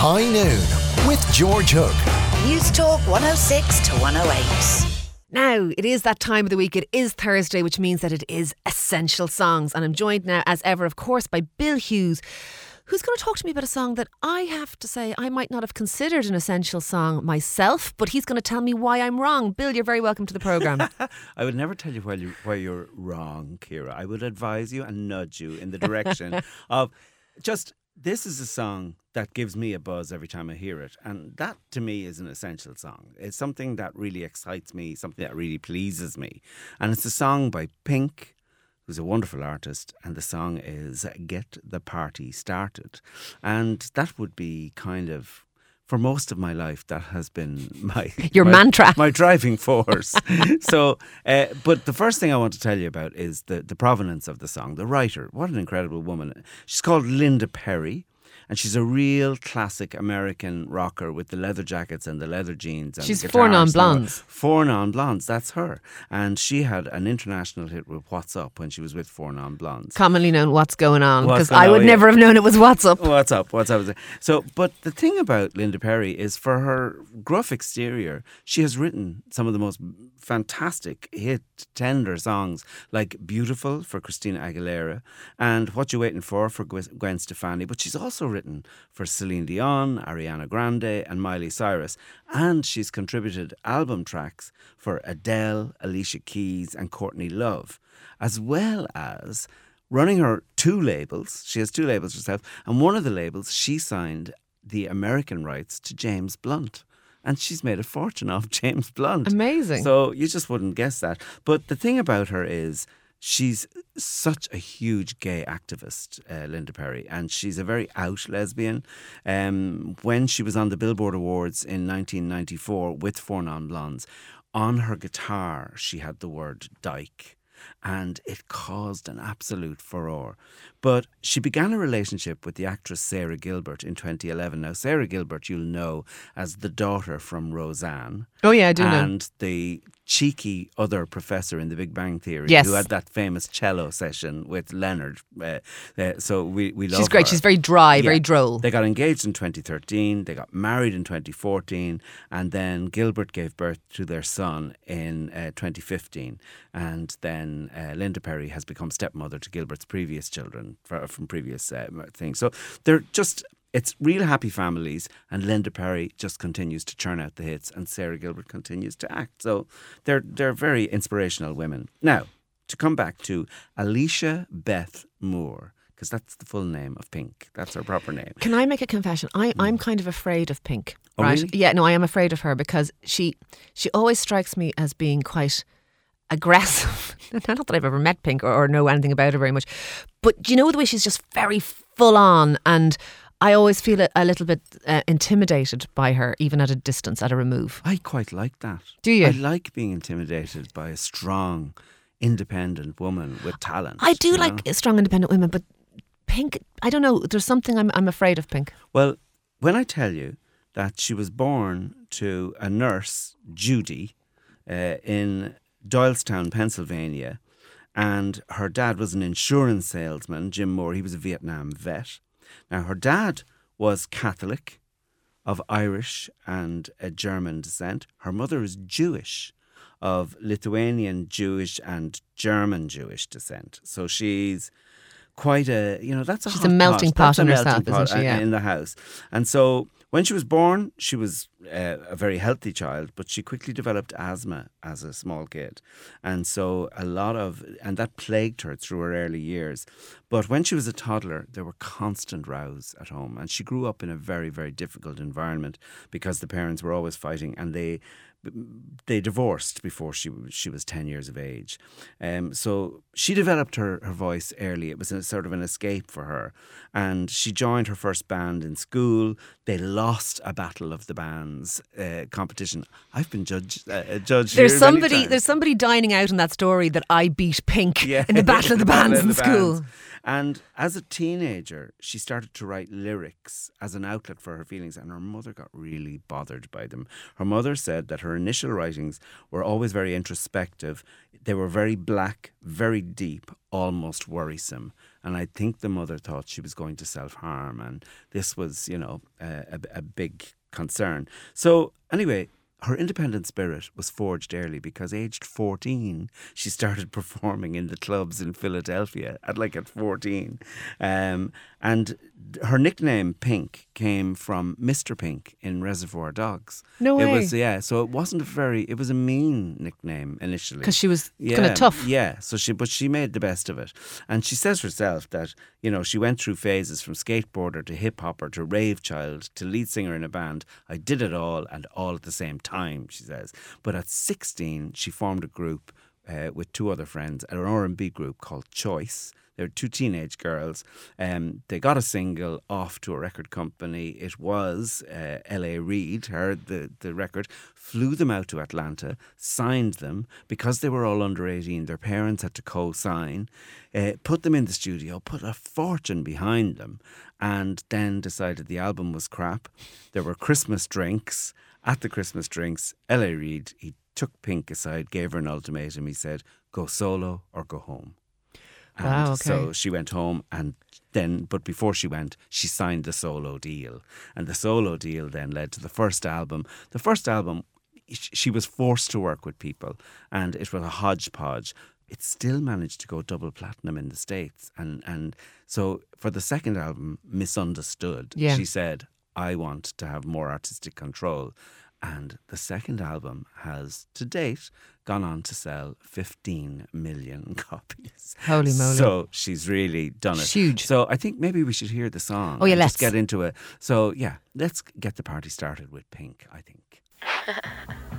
High Noon with George Hook. News Talk 106 to 108. Now, it is that time of the week. It is Thursday, which means that it is Essential Songs. And I'm joined now, as ever, of course, by Bill Hughes, who's going to talk to me about a song that I have to say I might not have considered an essential song myself, but he's going to tell me why I'm wrong. Bill, you're very welcome to the programme. I would never tell you why, you where you're wrong, Ciara. I would advise you and nudge you in the direction of just this is a song that gives me a buzz every time I hear it. And that to me is an essential song. It's something that really excites me, something that really pleases me. And it's a song by Pink, who's a wonderful artist. And the song is Get the Party Started. And that would be kind of for most of my life, that has been my your my, mantra, my driving force. so, uh, but the first thing I want to tell you about is the the provenance of the song. The writer, what an incredible woman! She's called Linda Perry and she's a real classic American rocker with the leather jackets and the leather jeans. And she's four non blondes. Four non blondes, that's her. And she had an international hit with What's Up when she was with Four Non Blondes. Commonly known What's Going On, because I would never have known it was What's Up. What's Up, What's Up. So, but the thing about Linda Perry is for her gruff exterior, she has written some of the most fantastic hit tender songs like Beautiful for Christina Aguilera and What You Waiting For for Gwen Stefani. But she's also written for Celine Dion, Ariana Grande, and Miley Cyrus. And she's contributed album tracks for Adele, Alicia Keys, and Courtney Love, as well as running her two labels. She has two labels herself, and one of the labels she signed the American rights to James Blunt and she's made a fortune off James Blunt. Amazing. So you just wouldn't guess that. But the thing about her is she's such a huge gay activist, uh, Linda Perry, and she's a very out lesbian. Um, when she was on the Billboard Awards in 1994 with Four Non Blondes, on her guitar she had the word dyke and it caused an absolute furore. But she began a relationship with the actress Sara Gilbert in 2011. Now, Sara Gilbert, you'll know as the daughter from Roseanne. Oh, yeah, I do and know. And the cheeky other professor in The Big Bang Theory yes. who had that famous cello session with Leonard. Uh, uh, so we, we love She's great. Her. She's very dry, yeah. very droll. They got engaged in 2013. They got married in 2014. And then Gilbert gave birth to their son in uh, 2015. And then uh, Linda Perry has become stepmother to Gilbert's previous children from previous uh, things. So they're just it's real happy families, and Linda Perry just continues to churn out the hits, and Sara Gilbert continues to act. So they're they're very inspirational women. Now to come back to Alicia Beth Moore. Because that's the full name of Pink. That's her proper name. Can I make a confession? I, I'm mm. kind of afraid of Pink. Oh, right? really? Yeah, no, I am afraid of her because she she always strikes me as being quite aggressive. Not that I've ever met Pink or, or, know anything about her very much, but do you know the way she's just very full on and. I always feel a, a little bit uh, intimidated by her, even at a distance, at a remove. I quite like that. Do you? I like being intimidated by a strong, independent woman with talent. I do like know? strong, independent women, but Pink, I don't know. There's something I'm, I'm afraid of Pink. Well, when I tell you that she was born to a nurse, Judy, uh, in Doylestown, Pennsylvania, and her dad was an insurance salesman, Jim Moore. He was a Vietnam vet. Now, her dad was Catholic, of Irish and a German descent. Her mother is Jewish, of Lithuanian Jewish and German Jewish descent. So she's quite a you know that's a she's a melting pot, pot in herself, pot isn't she? Yeah. in the house. And so when she was born, she was uh, a very healthy child, but she quickly developed asthma as a small kid. And so a lot of, and that plagued her through her early years. But when she was a toddler, there were constant rows at home. And she grew up in a very, very difficult environment because the parents were always fighting and they, they divorced before she she was 10 years of age. Um, so she developed her, her voice early. It was a, sort of an escape for her. And she joined her first band in school. They lost a battle of the bands uh, competition. I've been judged. Uh, judged there's here many somebody there's somebody dining out in that story that I beat Pink Yeah. in the battle of the bands in the school. Bands. And as a teenager, she started to write lyrics as an outlet for her feelings, and her mother got really bothered by them. Her mother said that her initial writings were always very introspective, they were very black, very deep, almost worrisome. and I think the mother thought she was going to self harm, and this was, you know, a, a, a big concern. So anyway, her independent spirit was forged early because aged 14 she started performing in the clubs in Philadelphia at like at 14 um, and her nickname Pink came from Mr Pink in Reservoir Dogs No way. it was yeah so it wasn't a very it was a mean nickname initially Because she was kind of tough. yeah, so she but she made the best of it, and she says herself that you know she went through phases from skateboarder to hip hopper to rave child to lead singer in a band. I did it all and all at the same time. Time, she says, but at sixteen she formed a group uh, with two other friends, an R and B group called Choice. They were two teenage girls. Um, they got a single off to a record company. It was uh, L.A. Reid heard the, the record, flew them out to Atlanta, signed them because they were all under 18. Their parents had to co sign, uh, put them in the studio, put a fortune behind them, and then decided the album was crap. There were Christmas drinks. At the Christmas drinks, L.A. Reid, he took Pink aside, gave her an ultimatum. He said, go solo or go home. And Wow, okay. So she went home and then, but before she went, she signed the solo deal. And the solo deal then led to the first album. The first album, she was forced to work with people and it was a hodgepodge. It still managed to go double platinum in the States. And, and so for the second album, Misunderstood, Yeah. she said, I want to have more artistic control. And the second album has, to date, gone on to sell 15 million copies. Holy moly. So she's really done it. Huge. So I think maybe we should hear the song. Oh, yeah, let's. Just get into it. So, yeah, let's get the party started with Pink, I think.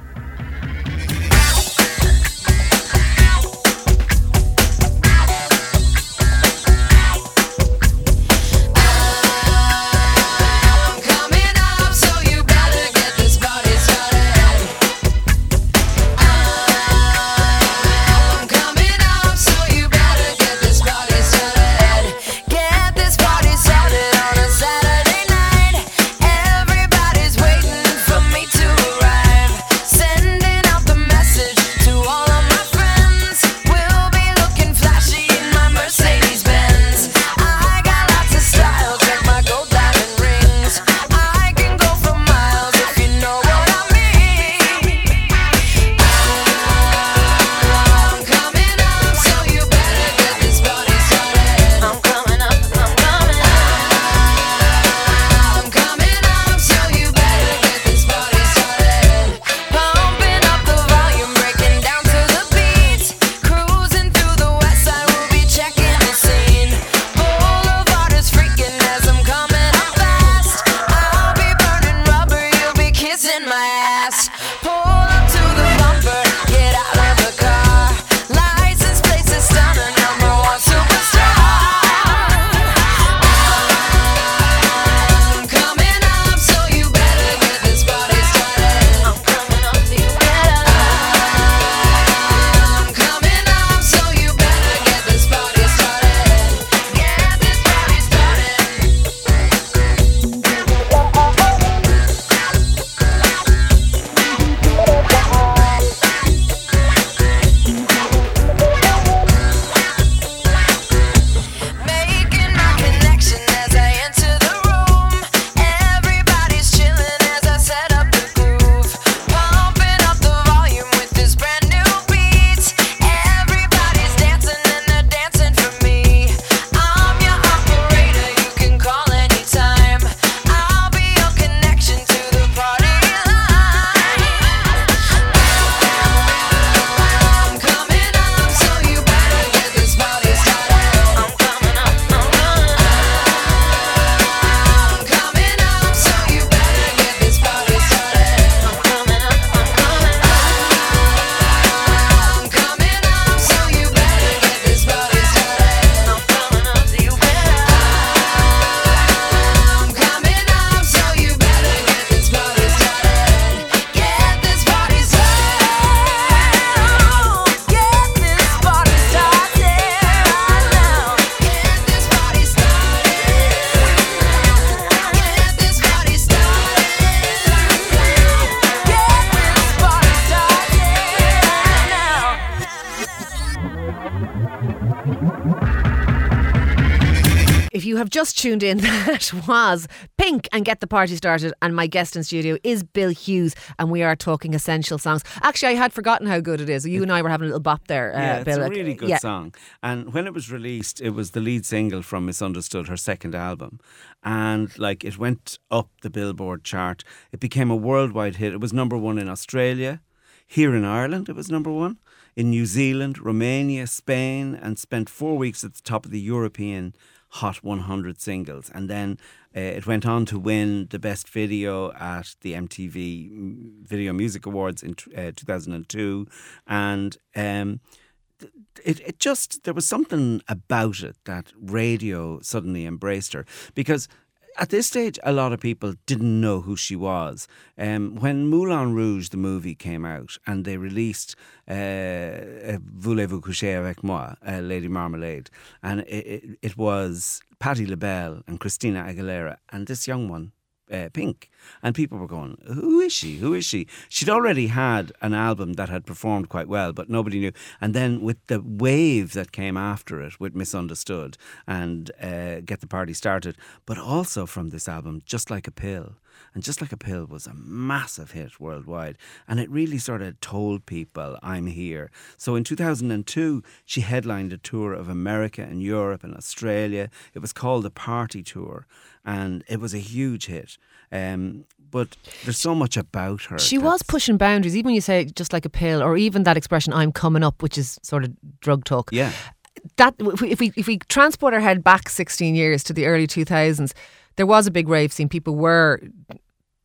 just tuned in, that was Pink and Get the Party Started. And my guest in studio is Bill Hughes, and we are talking essential songs. Actually, I had forgotten how good it is. You and I were having a little bop there, uh, Yeah, it's Bill. a really good yeah. song. And when it was released, it was the lead single from Misunderstood, her second album. And like it went up the Billboard chart. It became a worldwide hit. It was number one in Australia. Here in Ireland, it was number one. In New Zealand, Romania, Spain, and spent four weeks at the top of the European Hot 100 singles. And then uh, it went on to win the best video at the MTV Video Music Awards in uh, 2002. And um, it, it just there was something about it that radio suddenly embraced her because at this stage a lot of people didn't know who she was. Um, when Moulin Rouge the movie came out and they released uh, Voulez-vous coucher avec moi uh, Lady Marmalade and it, it, it was Patti LaBelle and Christina Aguilera and this young one uh, Pink. And people were going, Who is she? Who is she? She'd already had an album that had performed quite well, but nobody knew. And then with the wave that came after it with Misunderstood and uh, Get the Party Started, but also from this album, Just Like a Pill. And Just Like a Pill was a massive hit worldwide. And it really sort of told people, I'm here. So in 2002, she headlined a tour of America and Europe and Australia. It was called the Party Tour. And it was a huge hit. Um, but there's so much about her. She was pushing boundaries, even when you say just like a pill, or even that expression "I'm coming up," which is sort of drug talk. Yeah. That if we if we, if we transport our head back 16 years to the early 2000s, there was a big rave scene. People were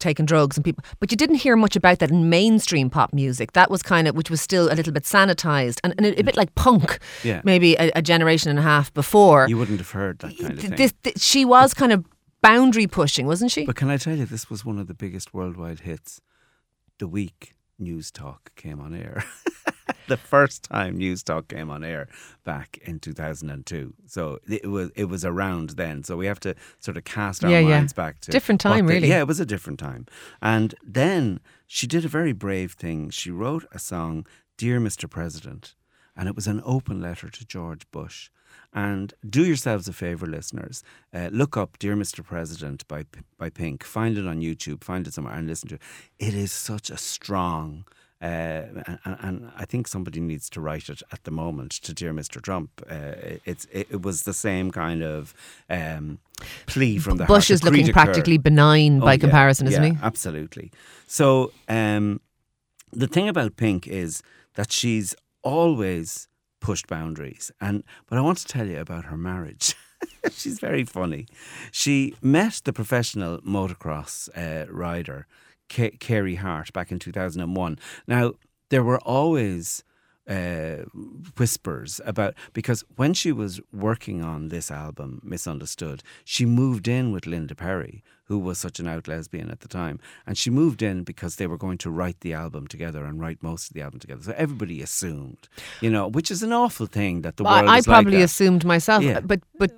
taking drugs and people, but you didn't hear much about that in mainstream pop music. That was kind of which was still a little bit sanitized and, and a, a bit like punk, Yeah. maybe a, a generation and a half before. You wouldn't have heard that kind of thing. This- th- she was kind of boundary pushing, wasn't she? But can I tell you, this was one of the biggest worldwide hits. The week News Talk came on air. the first time News Talk came on air back in 2002. So it was it was around then. So we have to sort of cast our Yeah, yeah. minds back to Different time, they- really. Yeah, it was a different time. And then she did a very brave thing. She wrote a song, "Dear Mr. President," and it was an open letter to George Bush. And do yourselves a favor, listeners. Uh, look up "Dear Mr. President" by by Pink. Find it on YouTube. Find it somewhere and listen to it. It is such a strong. Uh, and, and I think somebody needs to write it at the moment to dear Mr. Trump. Uh, it's it, it was the same kind of um, plea from the Bush is looking cri de cœur. practically benign Oh, by yeah, comparison, isn't yeah, he? Absolutely. So um, the thing about Pink is that she's always pushed boundaries. And but I want to tell you about her marriage. she's very funny. She met the professional motocross uh, rider K- Carey Hart back in 2001. Now there were always uh, whispers about because when she was working on this album, Misunderstood, she moved in with Linda Perry, who was such an out lesbian at the time, and she moved in because they were going to write the album together and write most of the album together. So everybody assumed, you know, which is an awful thing that the world I, I probably like assumed myself, Yeah. but but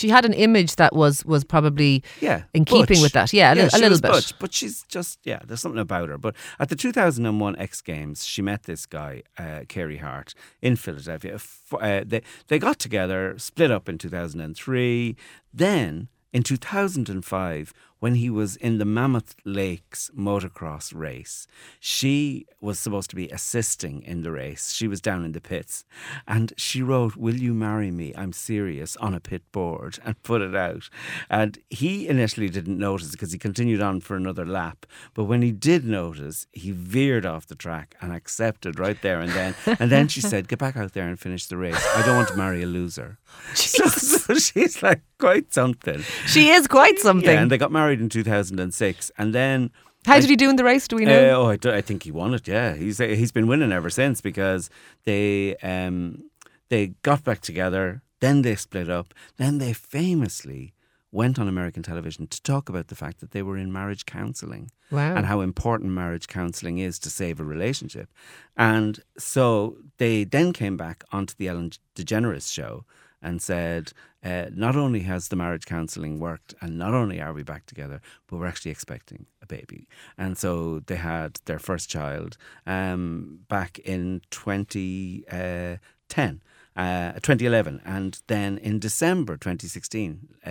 she had an image that was was probably yeah, in keeping butch. with that. Yeah, a, li- a little bit. butch, but she's just yeah. There's something about her. But at the 2001 X Games, she met this guy, uh, Carey Hart, in Philadelphia. Uh, they they got together, split up in 2003. Then in 2005, when he was in the Mammoth Lakes motocross race, she was supposed to be assisting in the race. She was down in the pits, and she wrote, "Will you marry me? I'm serious" on a pit board and put it out. And he initially didn't notice because he continued on for another lap. But when he did notice, he veered off the track and accepted right there and then. And then she said, "Get back out there and finish the race. I don't want to marry a loser." So, so she's like quite something. She is quite something. Yeah, and they got married in 2006, and then. How I- did he do in the race? Do we know? uh, oh, I, do- I think he won it. Yeah, he's he's been winning ever since because they um they got back together, then they split up, then they famously went on American television to talk about the fact that they were in marriage counselling wow. and how important marriage counselling is to save a relationship. And so they then came back onto the Ellen DeGeneres show and said, uh, not only has the marriage counselling worked, and not only are we back together, but we're actually expecting a baby. And so they had their first child um, back in 2010. uh, 2011, and then in December 2016, uh,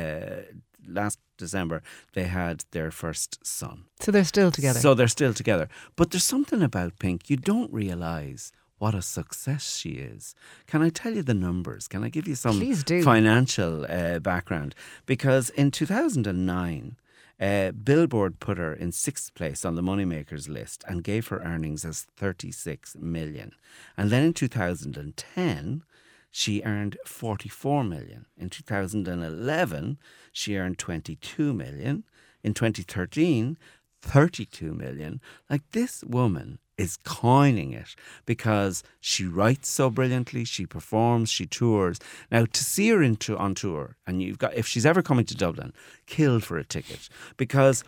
last December, they had their first son. So they're still together. So they're still together. But there's something about Pink you don't realise what a success she is. Can I tell you the numbers? Can I give you some financial uh, background? Because in 2009, uh, Billboard put her in sixth place on the Moneymakers list and gave her earnings as 36 million. And then in 2010, she earned 44 million. In 2011, she earned 22 million. In 2013, 32 million. Like this woman is coining it because she writes so brilliantly, she performs, she tours. Now to see her into on tour, and you've got if she's ever coming to Dublin, kill for a ticket because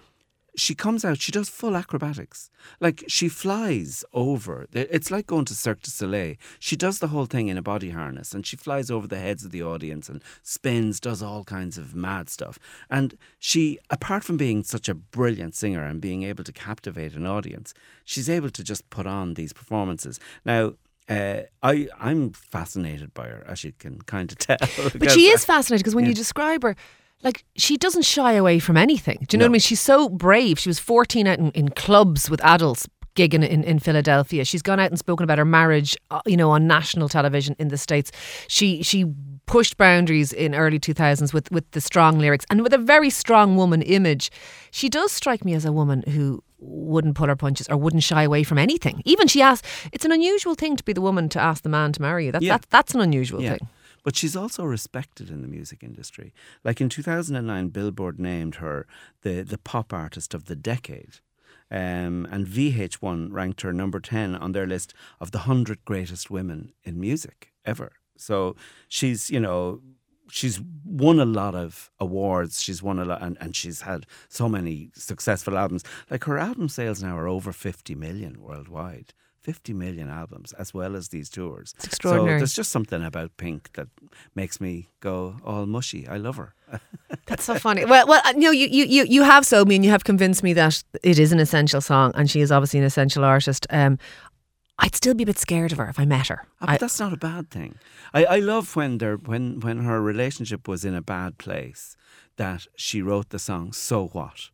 she comes out, she does full acrobatics. Like she flies over. It's like going to Cirque du Soleil. She does the whole thing in a body harness and she flies over the heads of the audience and spins, does all kinds of mad stuff. And she, apart from being such a brilliant singer and being able to captivate an audience, she's able to just put on these performances. Now, uh, I I'm fascinated by her, as you can kind of tell. But she is fascinating because when you describe her, like she doesn't shy away from anything. Do you know what I mean? She's so brave. She was 14 out in, in clubs with adults gigging in, in Philadelphia. She's gone out and spoken about her marriage, uh, you know, on national television in the States. She she pushed boundaries in early 2000s with, with the strong lyrics and with a very strong woman image. She does strike me as a woman who wouldn't pull her punches or wouldn't shy away from anything. Even she asked, it's an unusual thing to be the woman to ask the man to marry you. That, Yeah. that, that's an unusual Yeah. thing. But she's also respected in the music industry. Like in 2009, Billboard named her the, the pop artist of the decade. Um, and VH1 ranked her number 10 on their list of the 100 greatest women in music ever. So she's, you know, she's won a lot of awards. She's won a lot, and, and she's had so many successful albums. Like her album sales now are over 50 million worldwide. 50 million albums, as well as these tours. It's extraordinary. So there's just something about Pink that makes me go all mushy. I love her. That's so funny. Well, well, uh, no, you, you, you, you have sold me, and you have convinced me that it is an essential song, and she is obviously an essential artist. Um, I'd still be a bit scared of her if I met her. But I, that's not a bad thing. I, I love when there when when her relationship was in a bad place that she wrote the song "So What."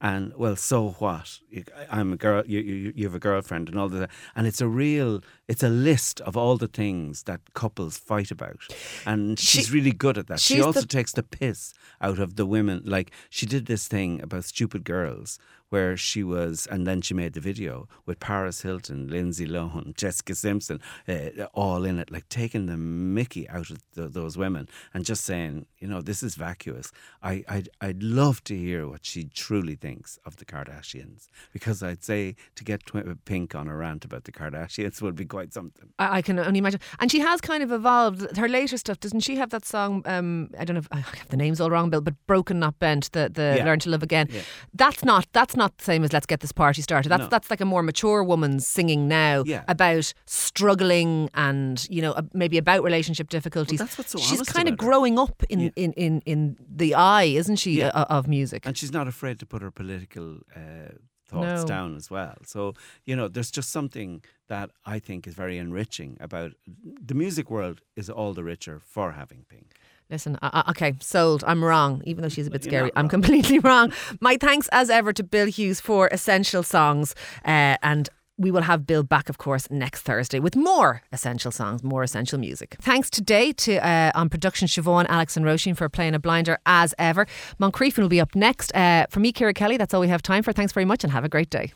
And well, so what? You- I'm a girl. You, you you have a girlfriend and all that, and it's a real. It's a list of all the things that couples fight about, and She- she's really good at that. She also the- takes the piss out of the women. Like she did this thing about stupid girls, where she was, and then she made the video with Paris Hilton, Lindsay Lohan, Jessica Simpson, uh, all in it, like taking the Mickey out of th those women and just saying, you know, this is vacuous. I, I'd, I'd love to hear what she truly thinks of the Kardashians because I'd say to get twi- Pink on a rant about the Kardashians would be quite something. I, I can only imagine. And she has kind of evolved. Her later stuff, doesn't she have that song? Um, I don't know if I have the names all wrong, Bill, but Broken Not Bent, the, the Yeah. Learn to Live Again. Yeah. That's not that's not the same as Let's Get This Party Started. That's No. that's like a more mature woman singing now Yeah. about struggling and, you know, maybe about relationship difficulties. that's what's so She's kind of about her. growing up in, Yeah. in, in, in the eye, isn't she, Yeah. uh, of music? And she's not afraid to put her political uh, thoughts No. down as well. So, you know, there's just something that I think is very enriching about the music world is all the richer for having Pink. Listen, uh, okay, sold. I'm wrong, even though she's a bit You're scary. I'm completely wrong. My thanks, as ever, to Bill Hughes for Essential Songs. Uh, and we will have Bill back, of course, next Thursday with more essential songs, more essential music. Thanks today to uh, on production Siobhan, Alex, and Roisin for playing a blinder as ever. Moncriefin will be up next. Uh, for me, Ciara Kelly, that's all we have time for. Thanks very much and have a great day.